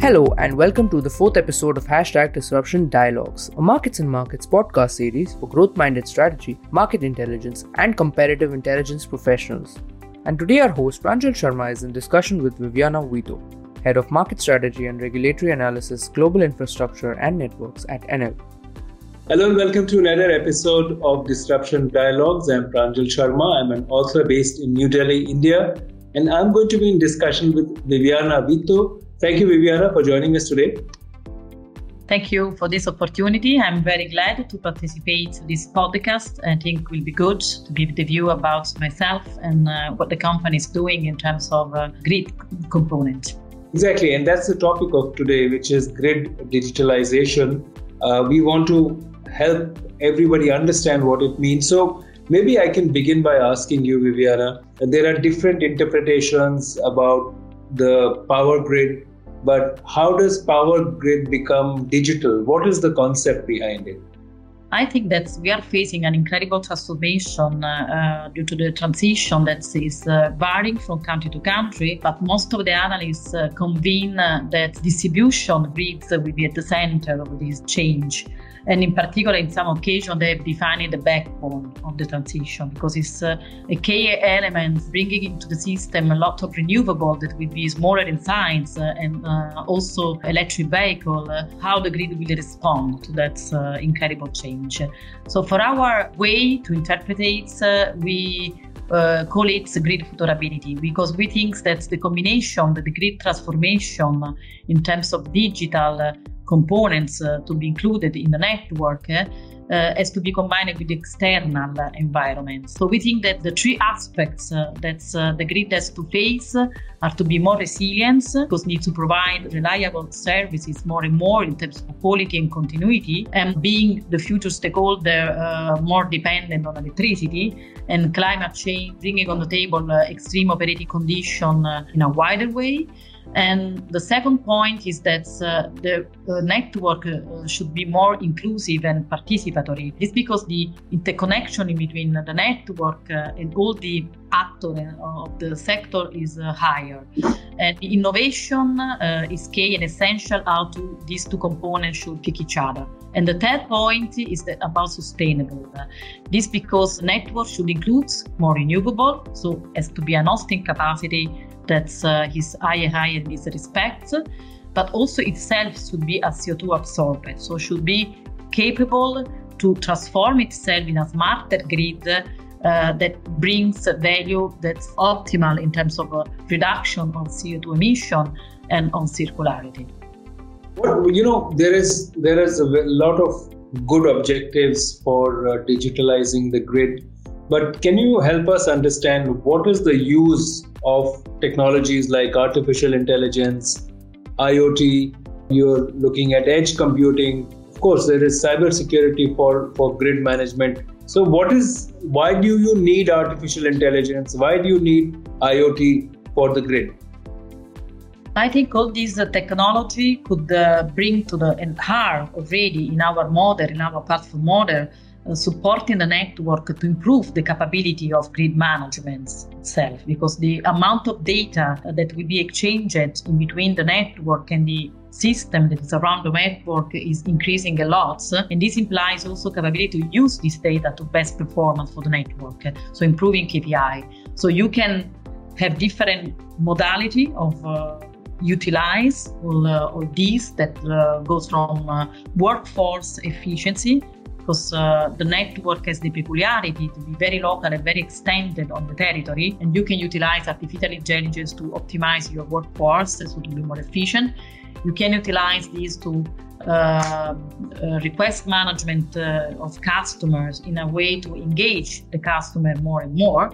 Hello, and welcome to the fourth episode of Hashtag Disruption Dialogues, a Markets and Markets podcast series for growth minded strategy, market intelligence, and comparative intelligence professionals. And today, our host Pranjal Sharma is in discussion with Viviana Vitto, Head of Market Strategy and Regulatory Analysis, Global Infrastructure and Networks at Enel. Hello and welcome to another episode of Disruption Dialogues. I'm Pranjal Sharma. I'm an author based in New Delhi, India, and I'm going to be in discussion with Viviana Vitto, Thank you, Viviana, for joining us today. Thank you for this opportunity. I'm very glad to participate in this podcast. I think it will be good to give the view about myself and uh, what the company is doing in terms of uh, grid component. Exactly, and that's the topic of today, which is grid digitalization. Uh, we want to help everybody understand what it means. So maybe I can begin by asking you, Viviana. There are different interpretations about the power grid but how does power grid become digital? What is the concept behind it? I think that we are facing an incredible transformation uh, uh, due to the transition that is uh, varying from country to country. But most of the analysts uh, convene uh, that distribution grids will be at the center of this change and in particular in some occasions they have defined the backbone of the transition because it's uh, a key element bringing into the system a lot of renewable that will be smaller in size and also electric vehicle how the grid will respond to that incredible change so for our way to interpret it uh, we uh, call it grid futurability because we think that the combination, the grid transformation in terms of digital components uh, to be included in the network uh, uh, to be combined with external environments. So we think that the three aspects uh, that uh, the grid has to face are to be more resilient, because need to provide reliable services more and more in terms of quality and continuity, and being the future stakeholder uh, more dependent on electricity and climate change, bringing on the table extreme operating condition in a wider way. And the second point is that uh, the uh, network uh, should be more inclusive and participatory. It's because the interconnection in between the network uh, and all the actors of the sector is uh, higher. And innovation uh, is key and essential how to, these two components should kick each other. And the third point is that about sustainable. This because network should include more renewable, so as to be an hosting capacity that's uh, his high in this respect, but also itself should be a CO2 absorber, so should be capable to transform itself in a smarter grid uh, that brings value that's optimal in terms of uh, reduction of CO2 emission and on circularity. Well, you know, there is there is a lot of good objectives for uh, digitalizing the grid, but can you help us understand what is the use of technologies like artificial intelligence, IoT. You're looking at edge computing. Of course, there is cybersecurity for, for grid management. So, what is why do you need artificial intelligence? Why do you need IoT for the grid? I think all this uh, technology could uh, bring to the and already in our model, in our platform model, supporting the network to improve the capability of grid management itself because the amount of data that will be exchanged in between the network and the system that is around the network is increasing a lot and this implies also capability to use this data to best performance for the network so improving kpi so you can have different modality of uh, utilize all, uh, all these that uh, goes from uh, workforce efficiency because uh, the network has the peculiarity to be very local and very extended on the territory, and you can utilize artificial intelligence to optimize your workforce so to be more efficient. You can utilize these to uh, uh, request management uh, of customers in a way to engage the customer more and more.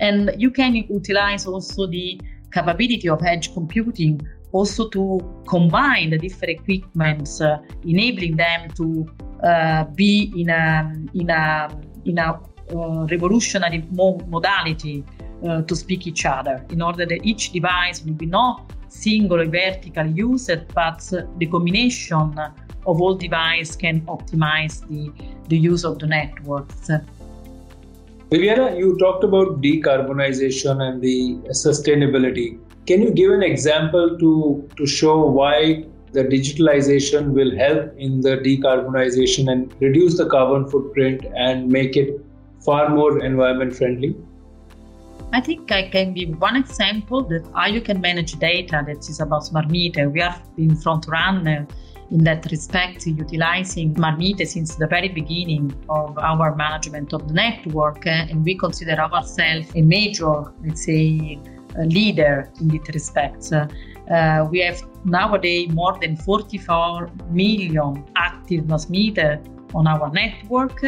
And you can utilize also the capability of edge computing also to combine the different equipments, uh, enabling them to uh, be in a in a in a uh, revolutionary mo- modality uh, to speak each other in order that each device will be not single vertical used but the combination of all devices can optimize the, the use of the networks. Viviana, you talked about decarbonization and the sustainability. Can you give an example to, to show why the digitalization will help in the decarbonization and reduce the carbon footprint and make it far more environment friendly? I think I can give one example that how you can manage data that is about smart meter. We are in front runner in that respect, utilizing smart meter since the very beginning of our management of the network, uh, and we consider ourselves a major, let's say, leader in this respect. Uh, we have nowadays more than 44 million active smart meter on our network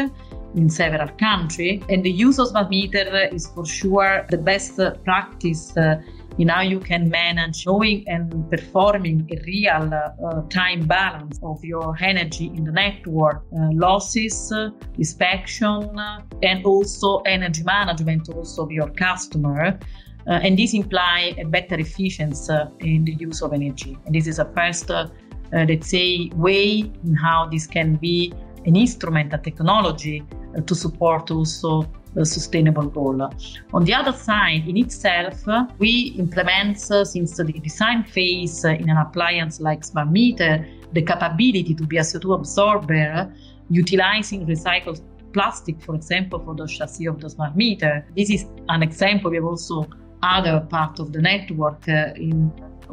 in several countries. And the use of smart meter is for sure the best practice uh, in how you can manage knowing and performing a real uh, time balance of your energy in the network, uh, losses, uh, inspection, and also energy management also of your customer. Uh, and this imply a better efficiency in the use of energy. And this is a first, uh, let's say, way in how this can be an instrument, a technology uh, to support also the sustainable goal. On the other side, in itself, we implement uh, since the design phase uh, in an appliance like smart meter the capability to be a CO2 absorber utilizing recycled plastic, for example, for the chassis of the smart meter. This is an example. We have also other part of the network uh, in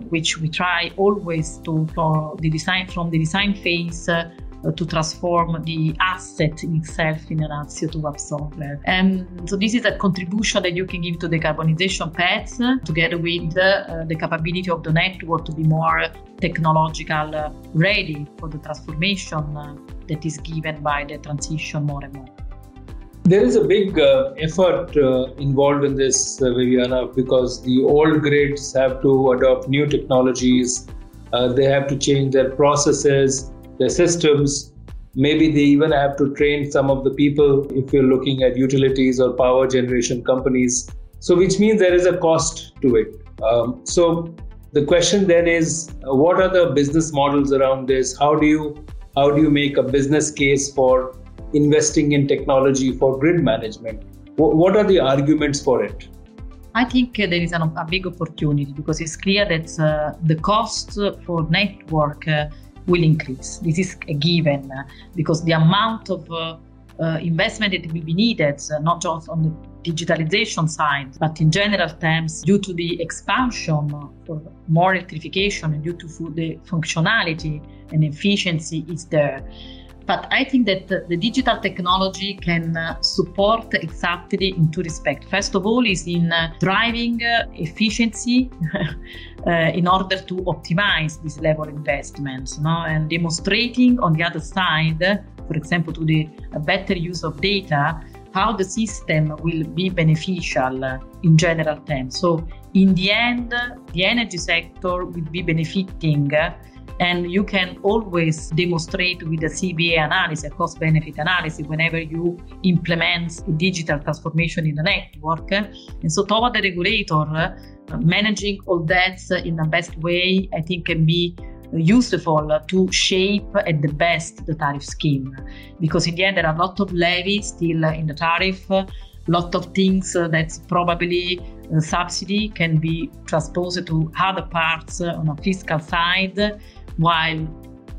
which we try always to for the design from the design phase uh, to transform the asset in itself in an CO2 absorber. And so this is a contribution that you can give to the carbonization path together with uh, the capability of the network to be more technological uh, ready for the transformation uh, that is given by the transition more and more. There is a big uh, effort uh, involved in this, uh, Viviana, because the old grids have to adopt new technologies. Uh, they have to change their processes, their systems. Maybe they even have to train some of the people if you're looking at utilities or power generation companies. So, which means there is a cost to it. Um, so, the question then is, what are the business models around this? How do you how do you make a business case for investing in technology for grid management. What are the arguments for it? I think uh, there is a big opportunity because it's clear that uh, the cost for network uh, will increase. This is a given uh, because the amount of uh, uh, investment that will be needed, not just on the digitalization side, but in general terms, due to the expansion for more electrification and due to the functionality and efficiency is there. But I think that the digital technology can uh, support exactly in two respects. First of all, is in uh, driving uh, efficiency in order to optimize this level investments, no? and demonstrating on the other side, for example, to the better use of data, how the system will be beneficial in general terms. So, in the end, the energy sector will be benefiting and you can always demonstrate with a CBA analysis, a cost benefit analysis, whenever you implement digital transformation in the network. And so, toward the regulator, uh, managing all that in the best way, I think, can be useful to shape at the best the tariff scheme. Because in the end, there are a lot of levies still in the tariff, a lot of things uh, that probably uh, subsidy can be transposed to other parts on a fiscal side while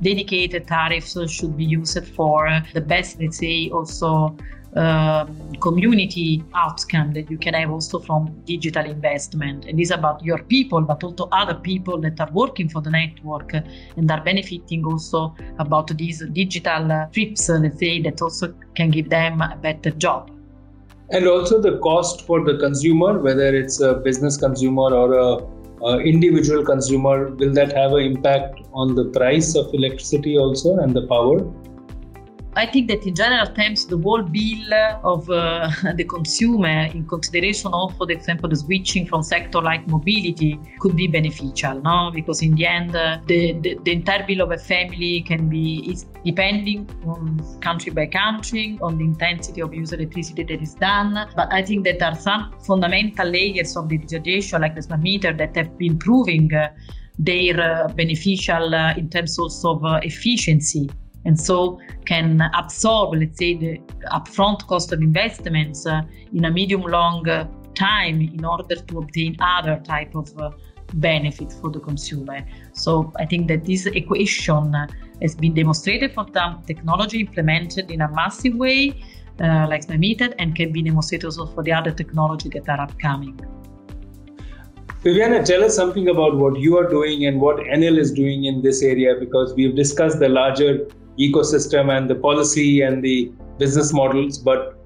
dedicated tariffs should be used for the best, let's say, also um, community outcome that you can have also from digital investment. And this about your people, but also other people that are working for the network and are benefiting also about these digital trips, let's say, that also can give them a better job. And also the cost for the consumer, whether it's a business consumer or a individual consumer, will that have an impact on the price of electricity also and the power? I think that in general terms, the whole bill of uh, the consumer, in consideration of, for example, the switching from sector like mobility, could be beneficial, no? Because in the end, uh, the, the, the, entire bill of a family can be depending on country by country, on the intensity of use electricity that is done. But I think that there are some fundamental layers of the digitization, like the smart meter, that have been proving uh, their uh, beneficial uh, in terms also of uh, efficiency and so can absorb, let's say, the upfront cost of investments uh, in a medium long uh, time in order to obtain other type of uh, benefit for the consumer. So I think that this equation has been demonstrated for some technology implemented in a massive way, uh, like smart meter, and can be demonstrated also for the other technology that are upcoming. Viviana, tell us something about what you are doing and what Enel is doing in this area because we've discussed the larger ecosystem and the policy and the business models, but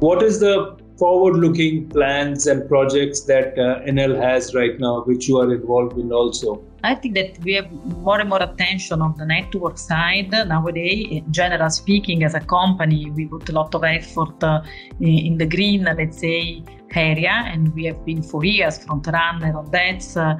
what is the forward looking plans and projects that uh, Enel has right now, which you are involved in also? I think that we have more and more attention on the network side nowadays. In General speaking, as a company, we put a lot of effort uh, in the green, let's say, area, and we have been for years front runner on that, uh,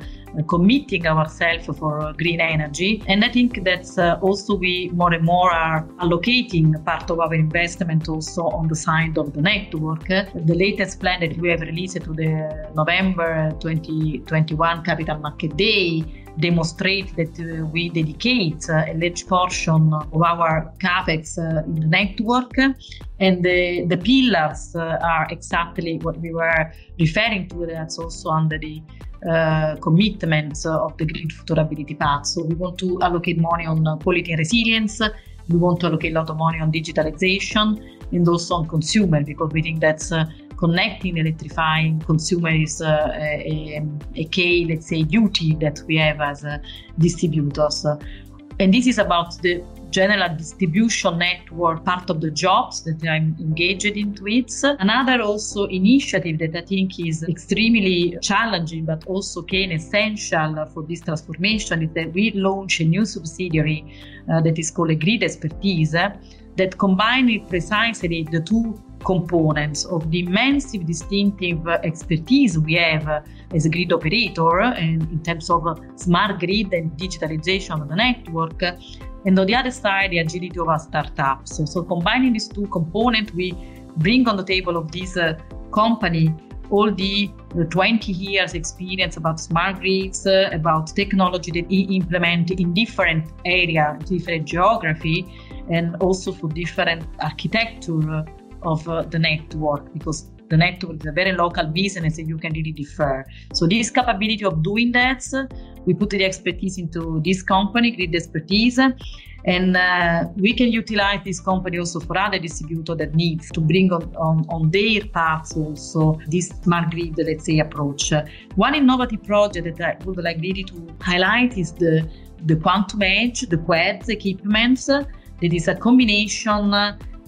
committing ourselves for green energy. And I think that uh, also we more and more are allocating part of our investment also on the side of the network. The latest plan that we have released to the November 2021 Capital Market Day demonstrate that uh, we dedicate uh, a large portion of our capex uh, in the network. And the, the pillars are exactly what we were referring to. That's also under the uh, commitments of the Green Futurability Path. So we want to allocate money on quality and resilience. We want to allocate a lot of money on digitalization and also on consumer because we think that's uh, connecting, electrifying consumers uh, a, a, key, let's say, duty that we have as uh, distributors. And this is about the general distribution network part of the jobs that I'm engaged into it. Another also initiative that I think is extremely challenging but also can essential for this transformation is that we launch a new subsidiary uh, that is called Gridspertise that combines precisely the two components of the immense distinctive uh, expertise we have as a grid operator uh, and in terms of uh, smart grid and digitalization of the network and on the other side the agility of our startups. So combining these two components we bring on the table of this uh, company all the, the 20 years experience about smart grids, uh, about technology that we implement in different area, different geography, and also for different architecture of uh, the network because the network is a very local business and you can really defer. So this capability of doing that, we put the expertise into this company, Gridspertise, and uh, we can utilize this company also for other distributors that needs to bring on, on, on their parts also this smart grid, let's say, approach. One innovative project that I would like really to highlight is the, the Quantum Edge, the QEDS equipment. That is a combination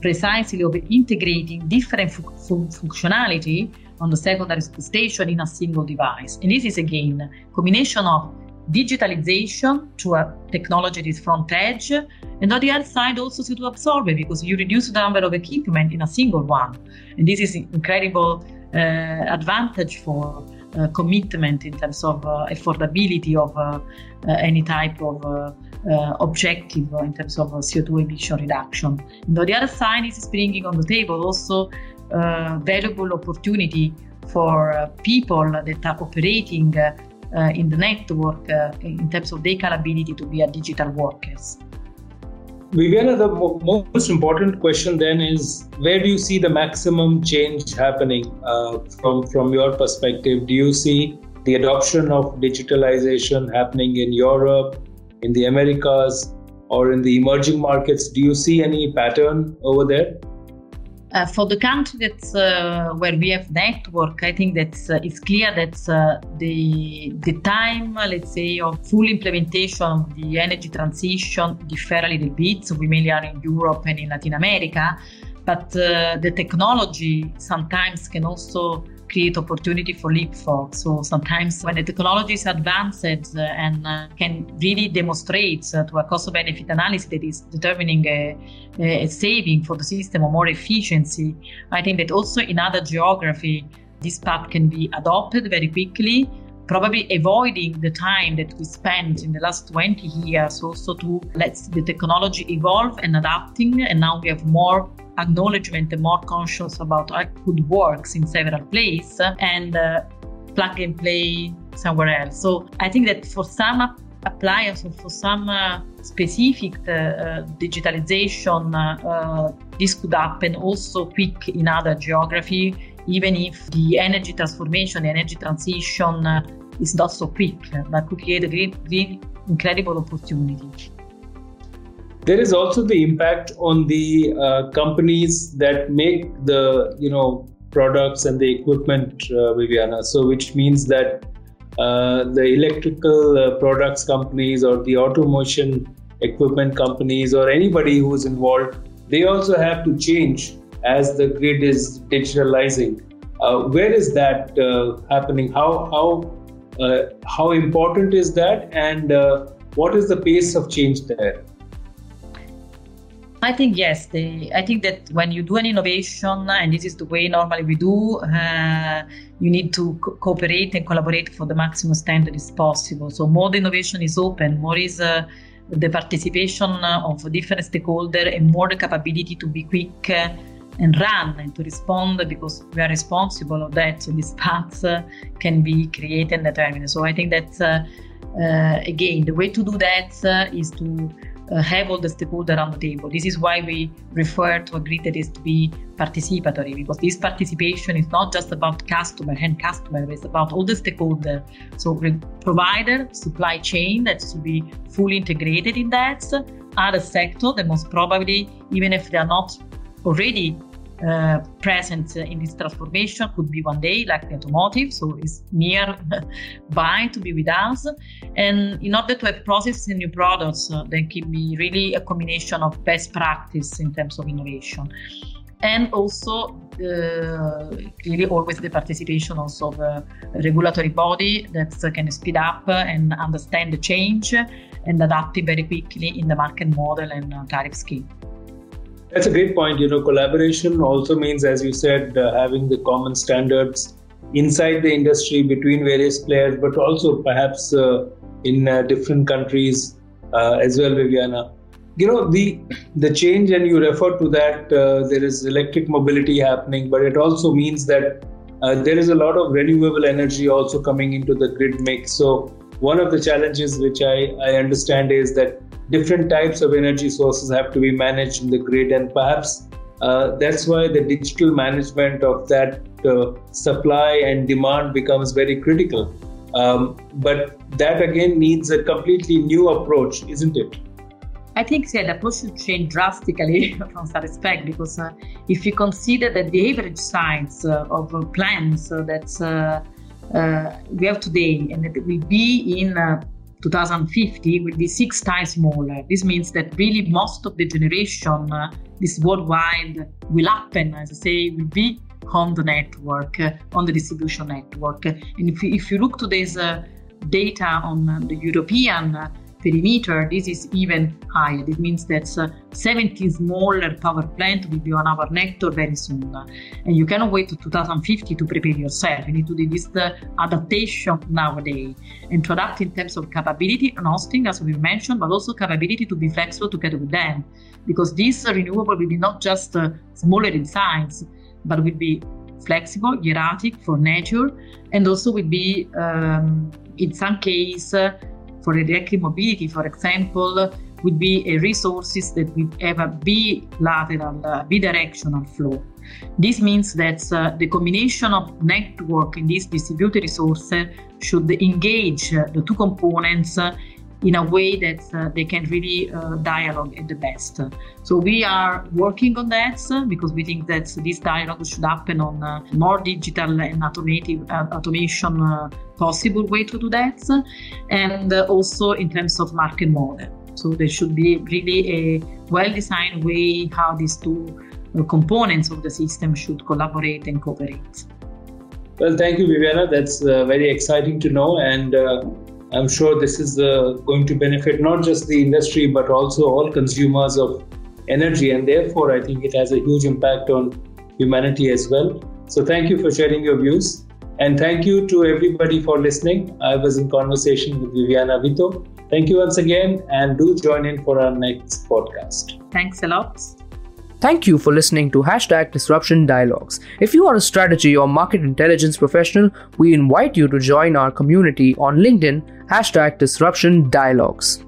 precisely of integrating different fu- fu- functionality on the secondary station in a single device. And this is again combination of digitalization to a technology that is front edge, and on the other side also to absorb it because you reduce the number of equipment in a single one. And this is incredible uh, advantage for uh, commitment in terms of uh, affordability of uh, uh any type of uh, uh, objective in terms of CO2 emission reduction. And on the other side, is bringing on the table also uh, valuable opportunity for uh, people that are operating uh, in the network uh, in terms of their capability to be a digital workers. Viviana, the most important question then is where do you see the maximum change happening uh, from, from your perspective? Do you see the adoption of digitalization happening in Europe, in the Americas or in the emerging markets? Do you see any pattern over there? Uh, for the country that's uh, where we have network, I think that uh, it's clear that uh, the the time, let's say, of full implementation of the energy transition differ a little bit. So we mainly are in Europe and in Latin America, but uh, the technology sometimes can also create opportunity for leapfrog. So sometimes when the technology is advanced uh, and uh, can really demonstrate uh, to a cost benefit analysis that is determining a, a, saving for the system or more efficiency, I think that also in other geography, this path can be adopted very quickly probably avoiding the time that we spent in the last 20 years also to let the technology evolve and adapting and now we have more acknowledgement and more conscious about how it could works in several places and uh, plug and play somewhere else. So i think that for some appliance or for some uh, specific uh, uh digitalization uh, uh, this could happen also quick in other geography even if the energy transformation, the energy transition is not so quick, but could create a great, great incredible opportunity. There is also the impact on the uh, companies that make the you know products and the equipment, uh, Viviana. So, which means that uh, the electrical uh, products companies or the automation equipment companies or anybody who's involved, they also have to change as the grid is digitalizing. Uh, where is that uh, happening? How how uh, how important is that, and uh, what is the pace of change there? I think yes. The, I think that when you do an innovation, and this is the way normally we do, uh, you need to co- cooperate and collaborate for the maximum standard is possible. So more the innovation is open, more is uh, the participation of different stakeholders, and more the capability to be quick uh, and run and to respond because we are responsible that. So these paths uh, can be created and determined. So I think that uh, uh, again, the way to do that is to uh, have all the stakeholders on the table. This is why we refer to a grid that is to be participatory, because this participation is not just about customer and customer, it's about all the stakeholders. So provider, supply chain that should be fully integrated in that, other sector that most probably, even if they are not already uh, present in this transformation could be one day like the automotive so it's near by to be with us and in order to have processes and new products uh, can be really a combination of best practice in terms of innovation and also uh, clearly always the participation also of a regulatory body that can speed up and understand the change and adapt it very quickly in the market model and uh, tariff scheme. That's a great point. You know, collaboration also means, as you said, uh, having the common standards inside the industry between various players, but also perhaps uh, in uh, different countries uh, as well, Viviana. You know, the the change, and you refer to that, uh, there is electric mobility happening, but it also means that uh, there is a lot of renewable energy also coming into the grid mix. So, one of the challenges which I, I understand is that different types of energy sources have to be managed in the grid, and perhaps uh, that's why the digital management of that uh, supply and demand becomes very critical. Um, but that again needs a completely new approach, isn't it? I think yeah, the approach should change drastically from that respect because uh, if you consider that the average size uh, of plants uh, that uh, we have today and that will be in 2050 will be six times smaller. This means that really most of the generation, uh, this worldwide, will happen, as I say, will be on the network, uh, on the distribution network. And if, if you look to this uh, data on uh, the European uh, perimeter, this is even higher. It means that uh, 17 smaller power plant will be on our network very soon. And you cannot wait to 2050 to prepare yourself. You need to do this the adaptation nowadays and to adapt in terms of capability and hosting, as we mentioned, but also capability to be flexible together with them. Because this renewable will be not just uh, smaller in size, but will be flexible, erratic for nature, and also will be, um, in some case, uh, for electric mobility, for example, would be a resources that will have a bilateral, uh, bidirectional flow. This means that uh, the combination of network in these distributed resources should engage uh, the two components uh, in a way that uh, they can really uh, dialogue at the best. So we are working on that uh, because we think that this dialogue should happen on uh, more digital and automative uh, automation uh, possible way to do that, and also in terms of market model. So there should be really a well-designed way how these two components of the system should collaborate and cooperate. Well, thank you, Viviana. That's very exciting to know and I'm sure this is uh, going to benefit not just the industry but also all consumers of energy, and therefore I think it has a huge impact on humanity as well. So thank you for sharing your views, and thank you to everybody for listening. I was in conversation with Viviana Vitto. Thank you once again, and do join in for our next podcast. Thanks a lot. Thank you for listening to Hashtag Disruption Dialogues. If you are a strategy or market intelligence professional, we invite you to join our community on LinkedIn, Hashtag Disruption Dialogues.